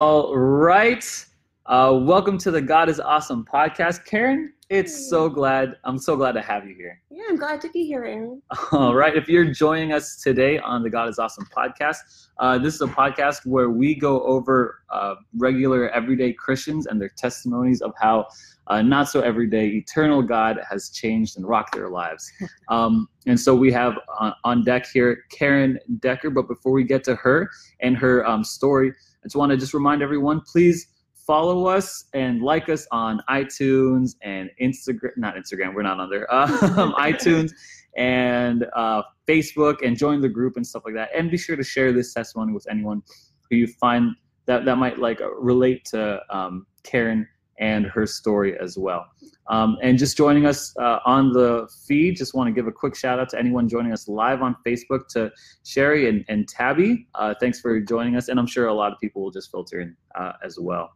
All right. Uh, welcome to the God is Awesome podcast. Karen, it's so glad, I'm so glad to have you here. Yeah, I'm glad to be here, Aaron. All right. If you're joining us today on the God is Awesome podcast, uh, this is a podcast where we go over uh, regular everyday Christians and their testimonies of how uh, not so everyday eternal God has changed and rocked their lives. Um, and so we have on, on, deck here Karen Decker. But before we get to her and her um, story, I just want to just remind everyone, please follow us and like us on iTunes and Instagram. Not Instagram, we're not on there. Um, iTunes and uh, Facebook, and join the group and stuff like that. And be sure to share this testimony with anyone who you find that that might like relate to um, Karen and her story as well. Um, and just joining us uh, on the feed, just want to give a quick shout out to anyone joining us live on Facebook to Sherry and, and Tabby. Uh, thanks for joining us. And I'm sure a lot of people will just filter in uh, as well.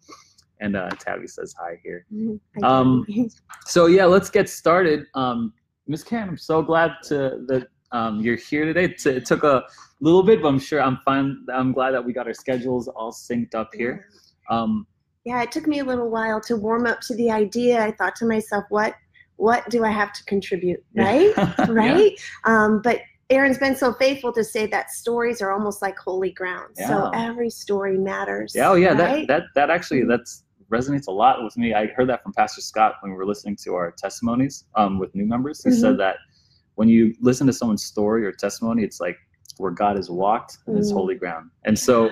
And uh, Tabby says hi here. Mm-hmm. Um, so, yeah, let's get started. Um, Miss Karen, I'm so glad to, that um, you're here today. It, it took a little bit, but I'm sure I'm fine. I'm glad that we got our schedules all synced up here. Um, yeah, it took me a little while to warm up to the idea. I thought to myself, what what do I have to contribute, right? right? Yeah. Um, but Aaron's been so faithful to say that stories are almost like holy ground. Yeah. So every story matters. Yeah, oh yeah, right? that that that actually that's resonates a lot with me. I heard that from Pastor Scott when we were listening to our testimonies um, with new members. He mm-hmm. said that when you listen to someone's story or testimony, it's like where God has walked and it's mm. holy ground. And so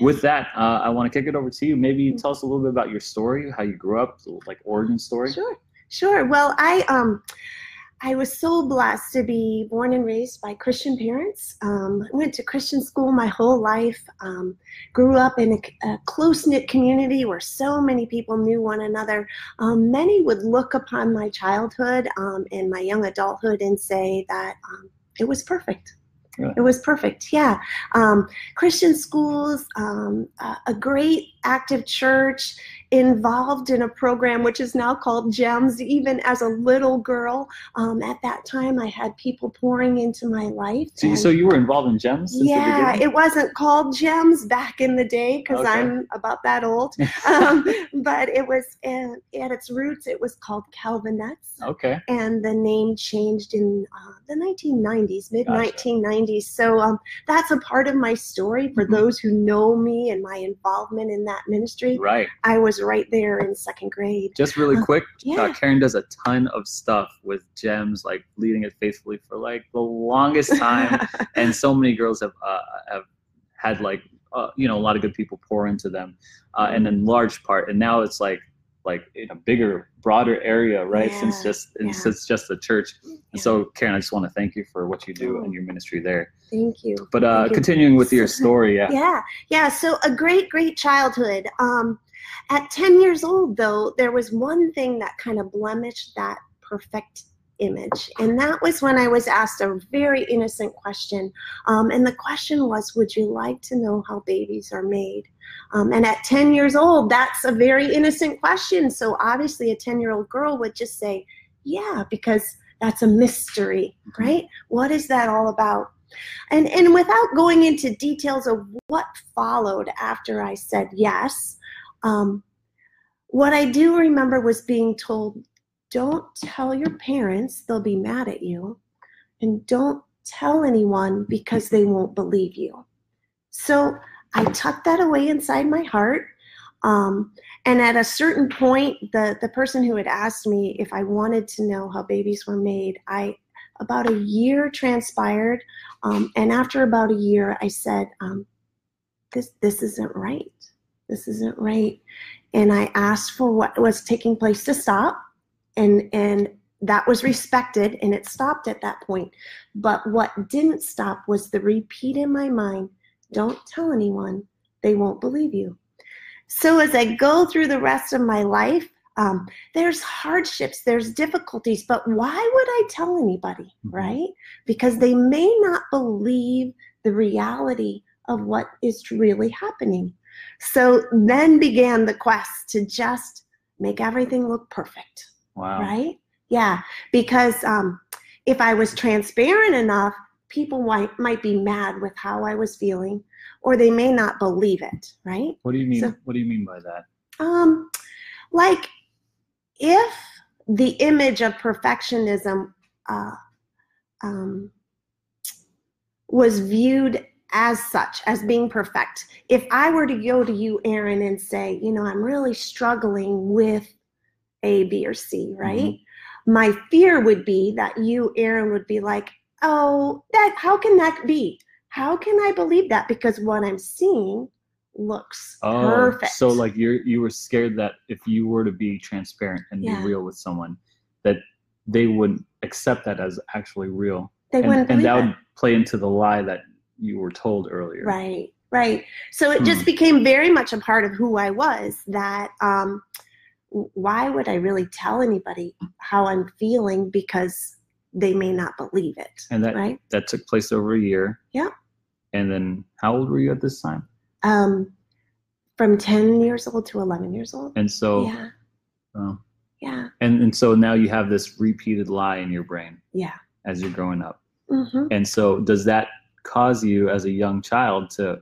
with that, uh, I want to kick it over to you. Maybe you tell us a little bit about your story, how you grew up, like origin story. Sure, sure. Well, I um, I was so blessed to be born and raised by Christian parents. Um, went to Christian school my whole life. Um, grew up in a, a close knit community where so many people knew one another. Um, many would look upon my childhood um, and my young adulthood and say that um, it was perfect. Yeah. It was perfect. Yeah. Um, Christian schools, um, a great active church, involved in a program which is now called GEMS. Even as a little girl, um, at that time, I had people pouring into my life. So, so you were involved in GEMS? yeah, it wasn't called GEMS back in the day because okay. I'm about that old. um, but it was uh, at its roots, it was called Calvinettes. Okay. And the name changed in uh, the 1990s, mid 1990s. So um, that's a part of my story for mm-hmm. those who know me and my involvement in that ministry. Right. I was right there in second grade. Just really uh, quick, uh, yeah. uh, Karen does a ton of stuff with gems, like leading it faithfully for like the longest time, and so many girls have uh, have had like uh, you know a lot of good people pour into them, uh, and in large part, and now it's like like in a bigger, broader area, right? Yeah, since just yeah. since just the church. And so, Karen, I just want to thank you for what you do oh, in your ministry there. Thank you. But uh, thank continuing you. with your story, yeah. Yeah, yeah. So a great, great childhood. Um, at 10 years old, though, there was one thing that kind of blemished that perfect image. And that was when I was asked a very innocent question. Um, and the question was, Would you like to know how babies are made? Um, and at 10 years old, that's a very innocent question. So obviously, a 10 year old girl would just say, Yeah, because that's a mystery, mm-hmm. right? What is that all about? And, and without going into details of what followed after I said yes, um, what I do remember was being told, don't tell your parents, they'll be mad at you. And don't tell anyone because they won't believe you. So I tucked that away inside my heart. Um, and at a certain point, the, the person who had asked me if I wanted to know how babies were made, I about a year transpired. Um, and after about a year, I said, um, this, this isn't right this isn't right. And I asked for what was taking place to stop, and and that was respected, and it stopped at that point. But what didn't stop was the repeat in my mind: "Don't tell anyone; they won't believe you." So as I go through the rest of my life, um, there's hardships, there's difficulties, but why would I tell anybody, mm-hmm. right? Because they may not believe the reality of what is really happening. So then began the quest to just make everything look perfect. Wow. Right? Yeah. Because um, if I was transparent enough, people might might be mad with how I was feeling, or they may not believe it, right? What do you mean? So- what do you mean by that? Um, like if the image of perfectionism uh, um, was viewed as such, as being perfect, if I were to go to you, Aaron, and say, you know, I'm really struggling with A, B, or C, mm-hmm. right? My fear would be that you, Aaron, would be like, oh, that how can that be? How can I believe that? Because what I'm seeing looks Oh, perfect. so like you're you were scared that if you were to be transparent and Yeah. be real with someone, that they would accept that as actually real, they and, wouldn't and that it. would play into the lie that you were told earlier. Right, right. So it just Hmm. became very much a part of who I was that um, why would I really tell anybody how I'm feeling because they may not believe it, And that right? that took place over a year. Yeah. And then how old were you at this time? Um, from 10 years old to 11 years old. And so yeah, oh. yeah, and and so now you have this repeated lie in your brain yeah. as you're growing up. hmm And so does that cause you as a young child to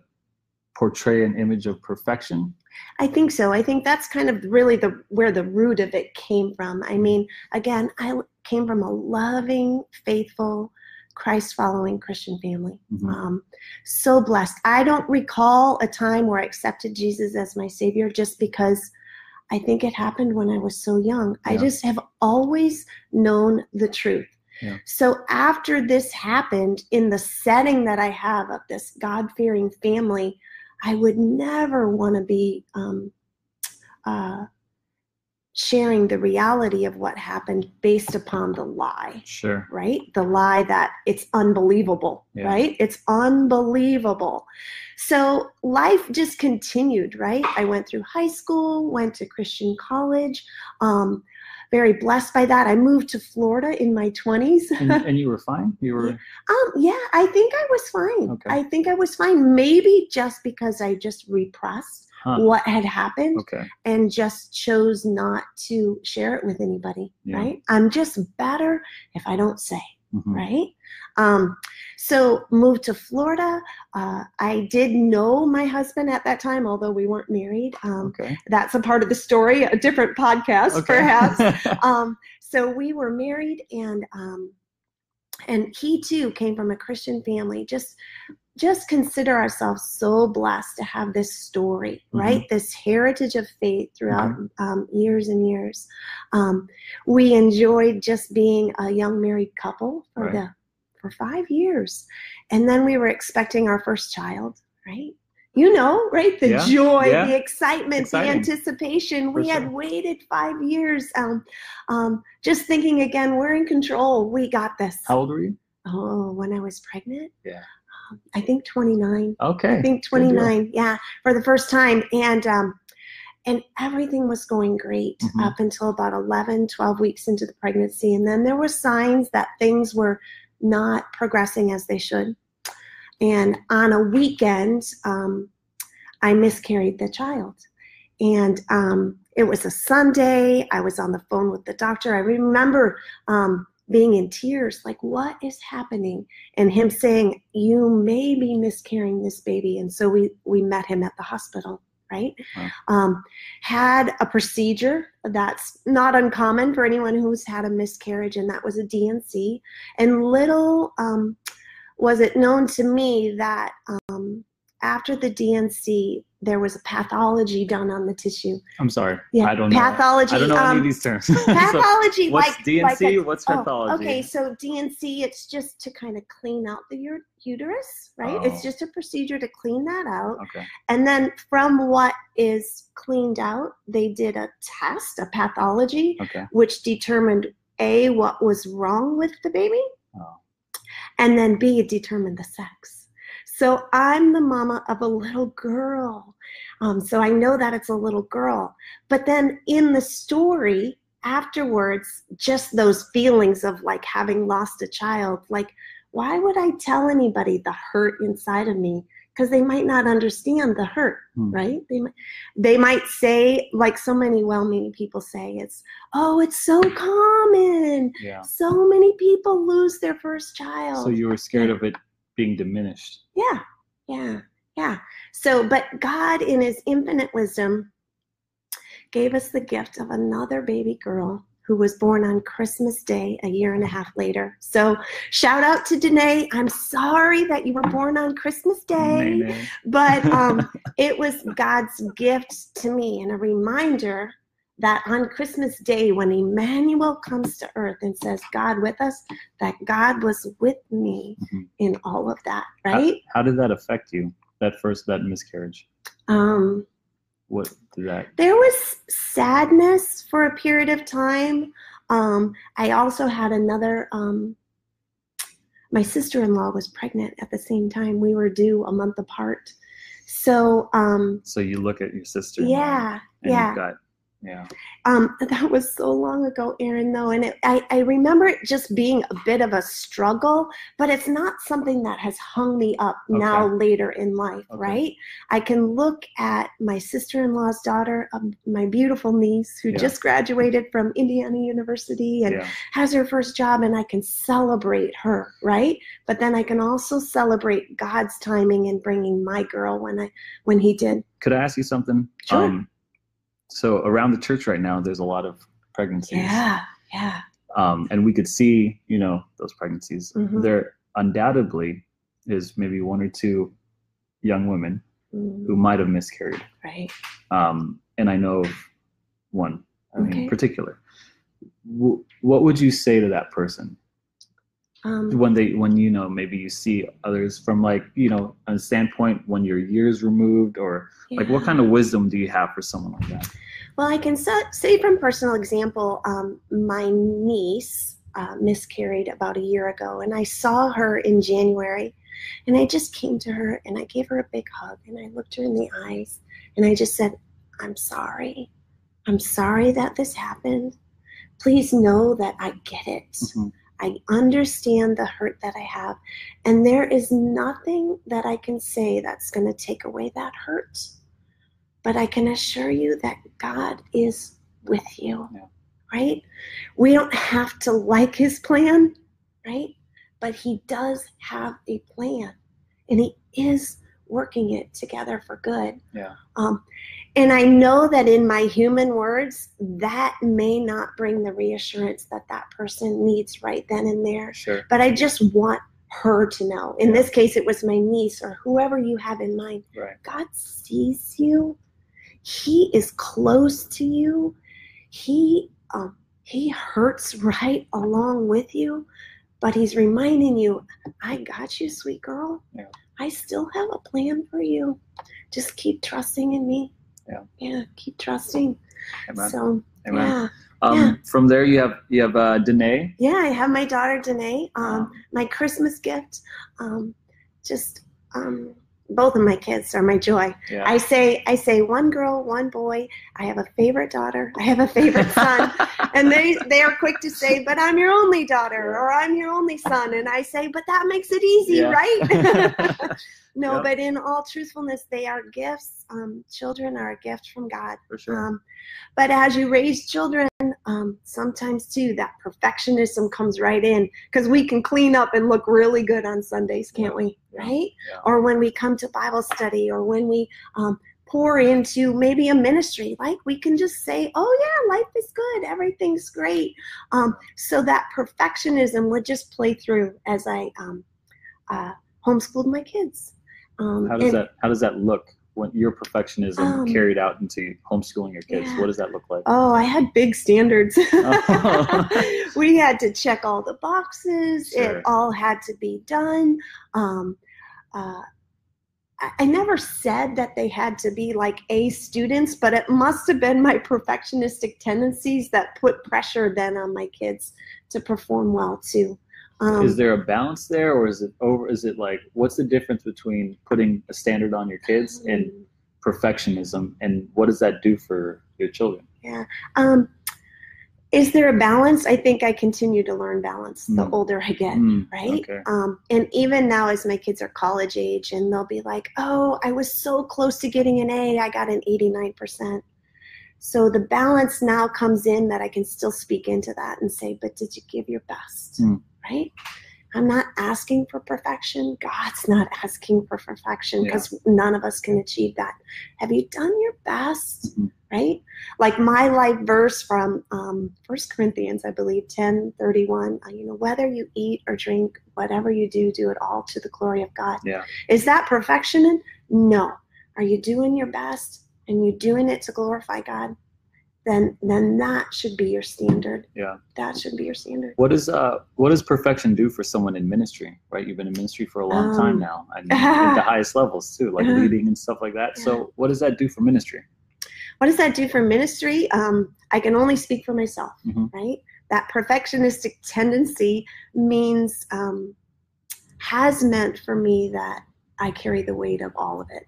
portray an image of perfection? I think so. I think that's kind of really the where the root of it came from. I mean, again, I came from a loving, faithful, Christ-following Christian family. Mhm. Um, so blessed. I don't recall a time where I accepted Jesus as my Savior just because I think it happened when I was so young. I just have always known the truth. Yeah. So after this happened in the setting that I have of this God fearing family, I would never want to be um, uh, sharing the reality of what happened based upon the lie Sure. right? The lie that it's unbelievable, Yeah. right? It's unbelievable. So life just continued, right? I went through high school, went to Christian college, um, very blessed by that. I moved to Florida in my 20s. And, and you were fine? You were Um, yeah, I think I was fine. Okay. I think I was fine. Maybe just because I just repressed huh. what had happened Okay. and just chose not to share it with anybody, Yeah. right? I'm just better if I don't say Mhm. right? Um, so moved to Florida. Uh, I did know my husband at that time, although we weren't married. Um, Okay. that's a part of the story, a different podcast, Okay. perhaps. um, so we were married, and um, and he too came from a Christian family. Just just consider ourselves so blessed to have this story, Mhm. right? This heritage of faith throughout um, years and years. Um, we enjoyed just being a young married couple for Right. the for five years, and then we were expecting our first child, right? You know, right? The Yeah, joy, yeah. the excitement, Exciting. the anticipation. We For had waited five years, um, um, just thinking again, we're in control. We got this. How old were you? Oh, when I was pregnant? Yeah. I think 29. Okay. I think 29. Yeah, for the first time. And um, and everything was going great Mhm. up until about 11, 12 weeks into the pregnancy. And then there were signs that things were not progressing as they should. And on a weekend, um, I miscarried the child. And um, it was a Sunday. I was on the phone with the doctor. I remember um, being in tears, like, what is happening? And him saying, You may be miscarrying this baby. And so we, we met him at the hospital, right? Wow. Um, had a procedure that's not uncommon for anyone who's had a miscarriage, and that was a D&C. And little um, was it known to me that um, after the D&C, there was a pathology done on the tissue. I'm sorry. Yeah, I don't know. pathology. I don't know any um, of these terms. So, pathology, what's like D&C? like a- what's oh, pathology? okay, so D&C, it's just to kind of clean out the uterus, right? Oh. It's just a procedure to clean that out. Okay. And then from what is cleaned out, they did a test, a pathology, Okay. which determined A, what was wrong with the baby, Oh. and then B, it determined the sex. So I'm the mama of a little girl. Um, so I know that it's a little girl. But then in the story, afterwards, just those feelings of like having lost a child, like, why would I tell anybody the hurt inside of me? because they might not understand the hurt, Hmm. right? They might, they might say, like so many well-meaning people say, it's oh, it's so common. Yeah. So many people lose their first child. So you were scared of it being diminished. Yeah, yeah, yeah. So, but God, in His infinite wisdom, gave us the gift of another baby girl who was born on Christmas Day a year and a half later. So, shout out to Danae. I'm sorry that you were born on Christmas Day, but um, it was God's gift to me and a reminder that on Christmas Day, when Emmanuel comes to earth and says, God with us, that God was with me Mhm. in all of that, right? How did that affect you? That first that miscarriage. Um, What did that? there was sadness for a period of time. Um, I also had another. Um, my sister-in-law was pregnant at the same time. We were due a month apart, so um, So you look at your sister. yeah, And yeah. You've got, yeah. Um, that was so long ago, Aaron, though, and it, I, I remember it just being a bit of a struggle, but it's not something that has hung me up now later in life, Okay. right? I can look at my sister in law's daughter, um, my beautiful niece who Yeah. just graduated from Indiana University and Yeah. has her first job, and I can celebrate her, right? But then I can also celebrate God's timing in bringing my girl when I when He did. Could I ask you something? Sure. So around the church right now, there's a lot of pregnancies. Yeah, yeah. Um, and we could see, you know, those pregnancies. Mhm. There undoubtedly is maybe one or two young women Mm, who might have miscarried. right. Um, and I know of one I mean, Okay. in particular. W- what would you say to that person Um, when they when you know maybe you see others from like you know a standpoint when you're years removed or like what kind of wisdom do you have for someone like that Well, I can say from personal example, um, my niece uh, miscarried about a year ago, and I saw her in January, and I just came to her and I gave her a big hug, and I looked her in the eyes, and I just said, "I'm sorry, I'm sorry that this happened. Please know that I get it." Mhm. I understand the hurt that I have. And there is nothing that I can say that's going to take away that hurt. But I can assure you that God is with you, Yeah. right? We don't have to like his plan, right? But he does have a plan and he is working it together for good. Yeah. Um, and I know that in my human words, that may not bring the reassurance that that person needs right then and there. sure But I just want her to know. In this case, it was my niece or whoever you have in mind. right God sees you. He is close to you. He um, he hurts right along with you, but he's reminding you, "I got you, sweet girl. Yeah. I still have a plan for you. Just keep trusting in me. Yeah. yeah. Keep trusting. Amen. So Amen. yeah, um yeah. from there you have you have uh Danae yeah. I have my daughter Danae. Um, my Christmas gift. Um, just um, both of my kids are my joy. yeah I say I say one girl, one boy. I have a favorite daughter. I have a favorite son. and they they are quick to say, "But I'm your only daughter," or "I'm your only son." And I say, "But that makes it easy, Yeah. right?" no, Yep. but in all truthfulness, they are gifts. Um, children are a gift from God. for sure Um, but as you raise children, um, sometimes too that perfectionism comes right in because we can clean up and look really good on Sundays, can't we? Right? Yeah. Or when we come to Bible study, or when we um, pour into maybe a ministry, like we can just say, "Oh yeah, life is good, everything's great." Um, so that perfectionism would just play through as I um, uh, homeschooled my kids. Um, how does and- that how does that look when your perfectionism Um, carried out into homeschooling your kids yeah. what does that look like Oh, I had big standards. Oh. we had to check all the boxes. Sure. It all had to be done. Um, uh, I, I never said that they had to be like A students, but it must have been my perfectionistic tendencies that put pressure then on my kids to perform well too. Um, is there a balance there or is it over is it like what's the difference between putting a standard on your kids and perfectionism and what does that do for your children Yeah. um, is there a balance? I think I continue to learn balance the Mm. older I get, Mm, right? okay. Um, and even now, as my kids are college age, and they'll be like, "Oh, I was so close to getting an A. I got an 89%." So the balance now comes in that I can still speak into that and say, "But did you give your best?" Mm. Right? I'm not asking for perfection. God's not asking for perfection Yeah. because none of us can achieve that. Have you done your best? Mhm. Right? Like my life verse from um, 1 Corinthians, I believe, 10 31. uh, You know, whether you eat or drink, whatever you do, do it all to the glory of God. Yeah. Is that perfection? No. Are you doing your best and you doing it to glorify God? Then, then that should be your standard. Yeah. That should be your standard. What does uh what does perfection do for someone in ministry? Right, you've been in ministry for a long time Um, now, and at the highest levels too, like Uh-huh. leading and stuff like that. So, what does that do for ministry? What does that do for ministry? Um, I can only speak for myself, Mhm. right? That perfectionistic tendency means, um, has meant for me that I carry the weight of all of it.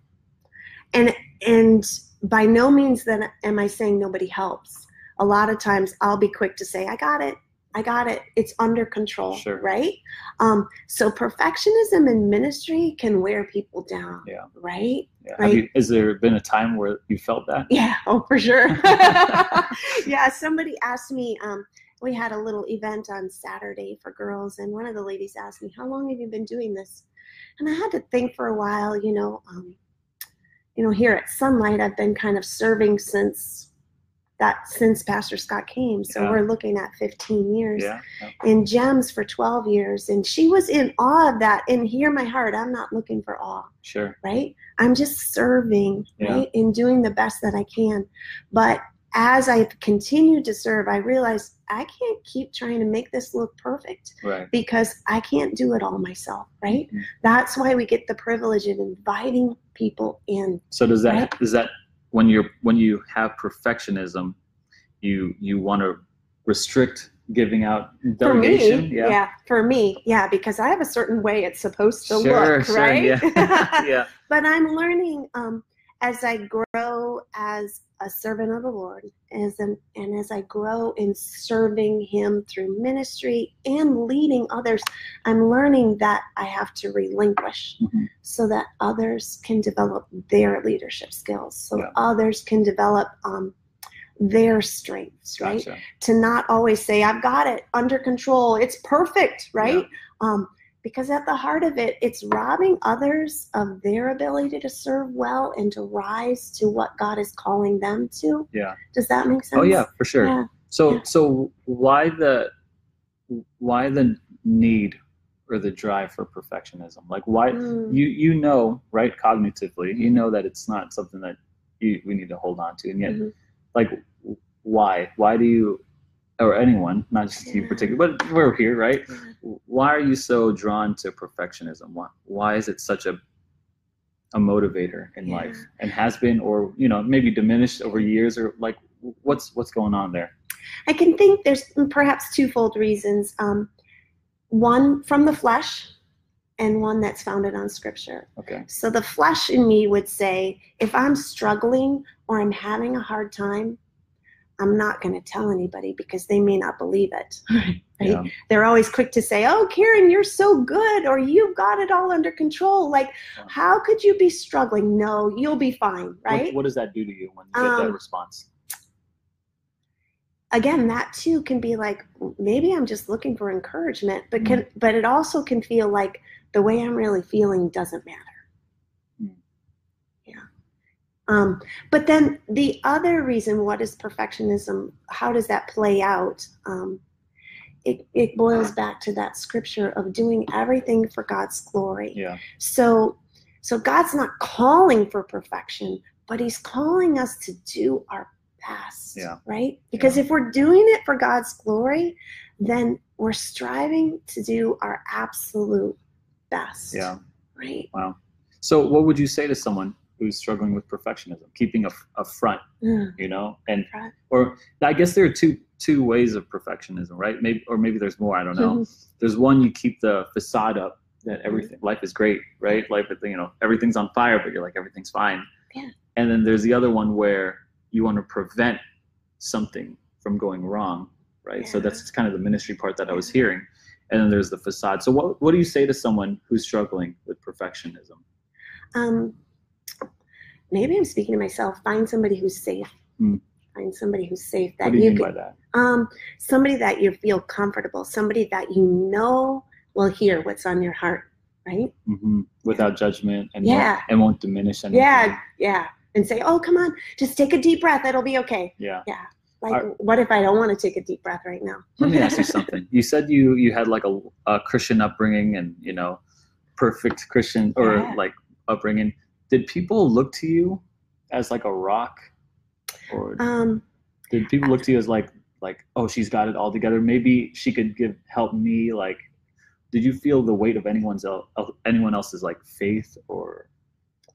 And, and by no means then am I saying nobody helps. A lot of times I'll be quick to say, I got it. I got it. It's under control, Sure. right? Um, so perfectionism in ministry can wear people down, Yeah. right? Yeah. Right. you, has there been a time where you felt that? Yeah, oh for sure. yeah, somebody asked me. Um, we had a little event on Saturday for girls, and one of the ladies asked me, "How long have you been doing this?" And I had to think for a while. You know, um, you know, here at Sunlight, I've been kind of serving since that since Pastor Scott came. So Yeah. we're looking at 15 years. Yeah. yeah. In Gems for 12 years, and she was in awe of that. And hear my heart, I'm not looking for awe Sure. right? I'm just serving, Yeah. right? And doing the best that I can. But as I've continued to serve, I realized I can't keep trying to make this look perfect Right. because I can't do it all myself, right? Mhm. That's why we get the privilege of inviting people in. So does that Right. is that when you're when you have perfectionism, you you want to restrict giving out delegation? For me, yeah. for me, yeah, because I have a certain way it's supposed to Sure, look, sure, right? yeah. yeah. but I'm learning um, as I grow as a servant of the Lord, as an, and as I grow in serving Him through ministry and leading others, I'm learning that I have to relinquish Mhm. so that others can develop their leadership skills, so Yeah. others can develop um, their strengths, right? Gotcha. to not always say i've got it under control it's perfect right um, because at the heart of it it's robbing others of their ability to serve well and to rise to what god is calling them to Yeah. does that make sense Oh yeah, for sure. Yeah. So Yeah. so why the why the need or the drive for perfectionism? Like why Mm. you you know right cognitively you Mhm. know that it's not something that you, we need to hold on to and yet Mhm. like why why do you or anyone not just you particular but we're here right? Why are you so drawn to perfectionism? Why, why is it such a a motivator in Yeah. life and has been or you know maybe diminished over years or like what's what's going on there? I can think there's perhaps twofold reasons um, one from the flesh and one that's founded on scripture. Okay. So the flesh in me would say, if I'm struggling or I'm having a hard time, I'm not going to tell anybody because they may not believe it. Right? yeah They're always quick to say, "Oh, Karen, you're so good," or "You've got it all under control." Like, Yeah. how could you be struggling? No, you'll be fine, right? what does that do to you when you get that Um, response Again, that too can be like maybe I'm just looking for encouragement, but Mm. can but it also can feel like the way I'm really feeling doesn't matter. Mm. Yeah. Um, but then the other reason, what is perfectionism? How does that play out? Um, it, it boils back to that scripture of doing everything for God's glory. yeah So, so God's not calling for perfection, but He's calling us to do our best. Yeah. Right? Because if we're doing it for God's glory, then we're striving to do our absolute best. yeah Right. wow so what would you say to someone who's struggling with perfectionism keeping a, a front Mm. you know and or i guess there are two two ways of perfectionism right maybe or maybe there's more i don't know there's one you keep the facade up that everything life is great right life is you know everything's on fire but you're like everything's fine Yeah. and then there's the other one where you want to prevent something from going wrong right? So that's kind of the ministry part that I was hearing. And then there's the facade. So what what do you say to someone who's struggling with perfectionism? um, maybe I'm speaking to myself. Find somebody who's safe. Hmm. Find somebody who's safe that What do you you mean can, by that? um, somebody that you feel comfortable, somebody that you know will hear what's on your heart, right? hmm Without judgment and Yeah. won't, and won't diminish anything. Yeah, yeah. And say, oh, come on, just take a deep breath. It'll be okay. Yeah, yeah. Like, Are- what if I don't want to take a deep breath right now? Let me ask you something. You said you you had like a, a Christian upbringing and you know perfect Christian or Yeah. like upbringing. Did people look to you as like a rock, or Um, did people look to you as like like oh she's got it all together? Maybe she could give help me. Like, did you feel the weight of anyone's el- anyone else's like faith or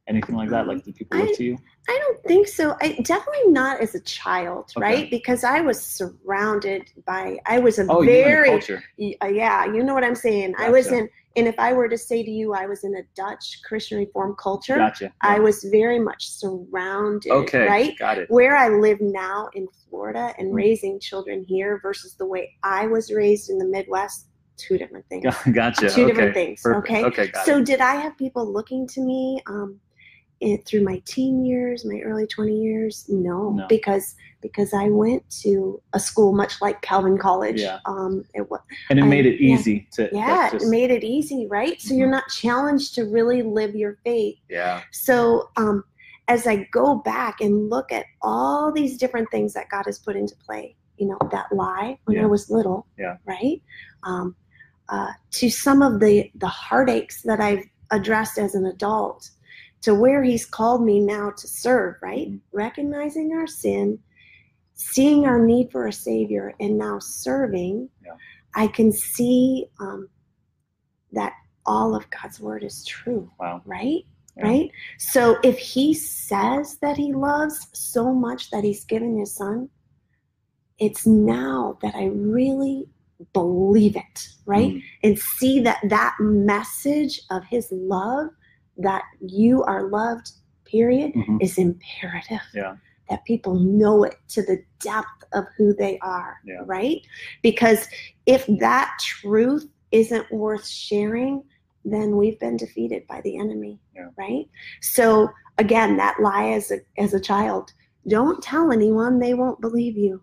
anything like that? Like, did people look I- to you? I don't think so. I definitely not as a child, Okay. right? Because I was surrounded by. I was a Oh, you were in the very culture. Uh, yeah, you know what I'm saying. I was Gotcha. in, and if I were to say to you, I was in a Dutch Christian Reformed culture. Gotcha. I was very much surrounded. okay. Right. Got it. Where I live now in Florida and Mhm. raising children here versus the way I was raised in the Midwest, two different things. Gotcha. Two okay. different things. Perfect. Okay. Okay. So it. did I have people looking to me um, in, through my teen years, my early twenty years? No, No. because because I went to a school much like Calvin College. Yeah. Um, it was And it I- made it yeah. easy to. yeah, like, it made it easy, right? So you're Mhm. not challenged to really live your faith. Yeah. So um, as I go back and look at all these different things that God has put into play, you know, that lie when I was little, Yeah. right? Um, uh, to some of the the heartaches that I've addressed as an adult, to where He's called me now to serve, right? Mhm. Recognizing our sin, seeing our need for a Savior, and now serving. Yeah. I can see um, that all of God's word is true Wow. right? Yeah. Right? So if he says that he loves so much that he's given his son, it's now that I really believe it, right? Mm. And see that that message of his love, that you are loved, period, Mhm. is imperative. Yeah. That people know it to the depth of who they are, Yeah. right? Because if that truth isn't worth sharing, then we've been defeated by the enemy, Yeah. right? So again, that lie as a as a child, don't tell anyone; they won't believe you.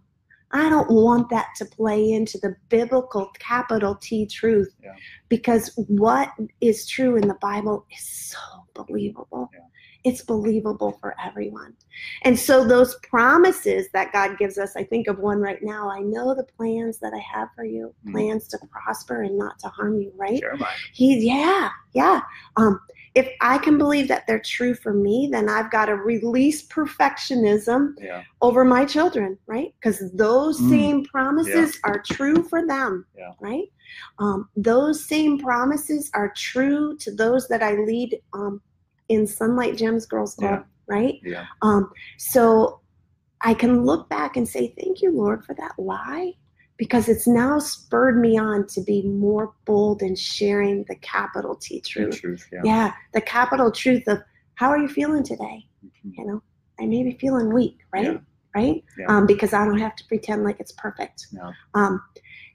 I don't want that to play into the biblical capital T truth, Yeah. because what is true in the Bible is so believable. Yeah. It's believable for everyone. And so those promises that God gives us, I think of one right now. I know the plans that I have for you, Mhm. plans to prosper and not to harm you, right? Jeremiah. He yeah, yeah. Um if I can believe that they're true for me, then I've got to release perfectionism Yeah. over my children, right? Because those Mm. same promises are true for them, Yeah. right? Um, those same promises are true to those that I lead um, in Sunlight Gems Girls Club, right? Yeah. Um, so I can look back and say, Thank you, Lord, for that lie, because it's now spurred me on to be more bold in sharing the capital T truth. Truth. Yeah. Yeah, the capital truth of how are you feeling today? Mhm. You know, I may be feeling weak, right? Yeah. Right? Yeah. Um, because I don't have to pretend like it's perfect. Yeah. Um,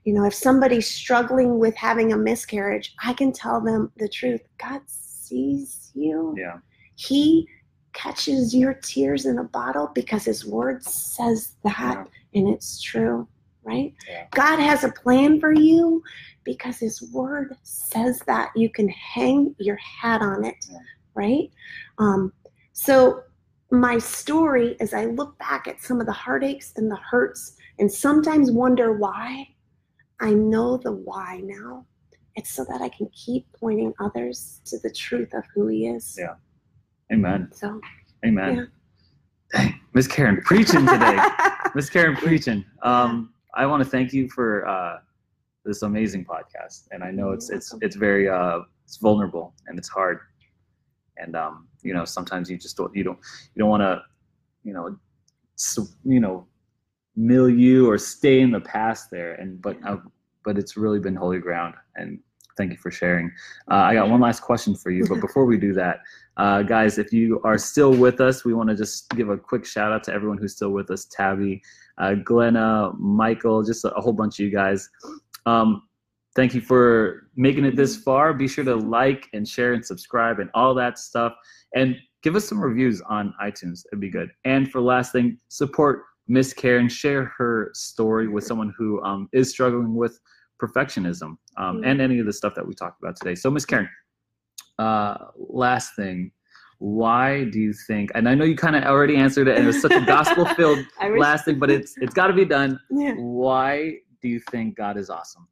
you know, if somebody's struggling with having a miscarriage, I can tell them the truth. God sees you. Yeah. He catches your tears in a bottle because his word says that and it's true, right? Yeah. God has a plan for you because his word says that you can hang your hat on it, Yeah. right? Um, so my story as I look back at some of the heartaches and the hurts and sometimes wonder why, I know the why now. It's so that I can keep pointing others to the truth of who he is. Yeah. Amen. So Amen. Dang, Miss Karen preaching today. Miss Karen preaching. Um, I want to thank you for uh, this amazing podcast, and I know it's it's it's very uh, it's vulnerable and it's hard, and um, you know sometimes you just don't you don't you don't want to you know so, you know milieu or stay in the past there, and but uh, but it's really been holy ground, and Thank you for sharing. Uh, I got one last question for you, but before we do that, uh, guys, if you are still with us, we want to just give a quick shout out to everyone who's still with us Tabby, uh, Glenna, Michael, just a, a, whole bunch of you guys. Um, thank you for making it this far. Be sure to like and share and subscribe and all that stuff. And give us some reviews on iTunes. It'd be good. And for last thing, support Miss Karen. Share her story with someone who um, is struggling with perfectionism um, mm. and any of the stuff that we talked about today. So, Miss Karen, uh, last thing, why do you think? And I know you kind of already answered it, and it was such a gospel-filled last thing, but it's it's got to be done. Yeah. Why do you think God is awesome?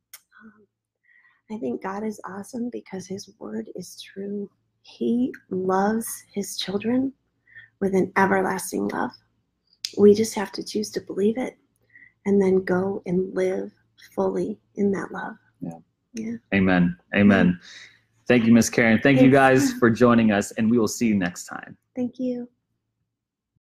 I think God is awesome because His word is true. He loves His children with an everlasting love. We just have to choose to believe it and then go and live fully in that love. Yeah. Yeah. Amen. Amen. Thank you, Miss Karen. Thank Thanks. you guys for joining us, and we will see you next time. Thank you.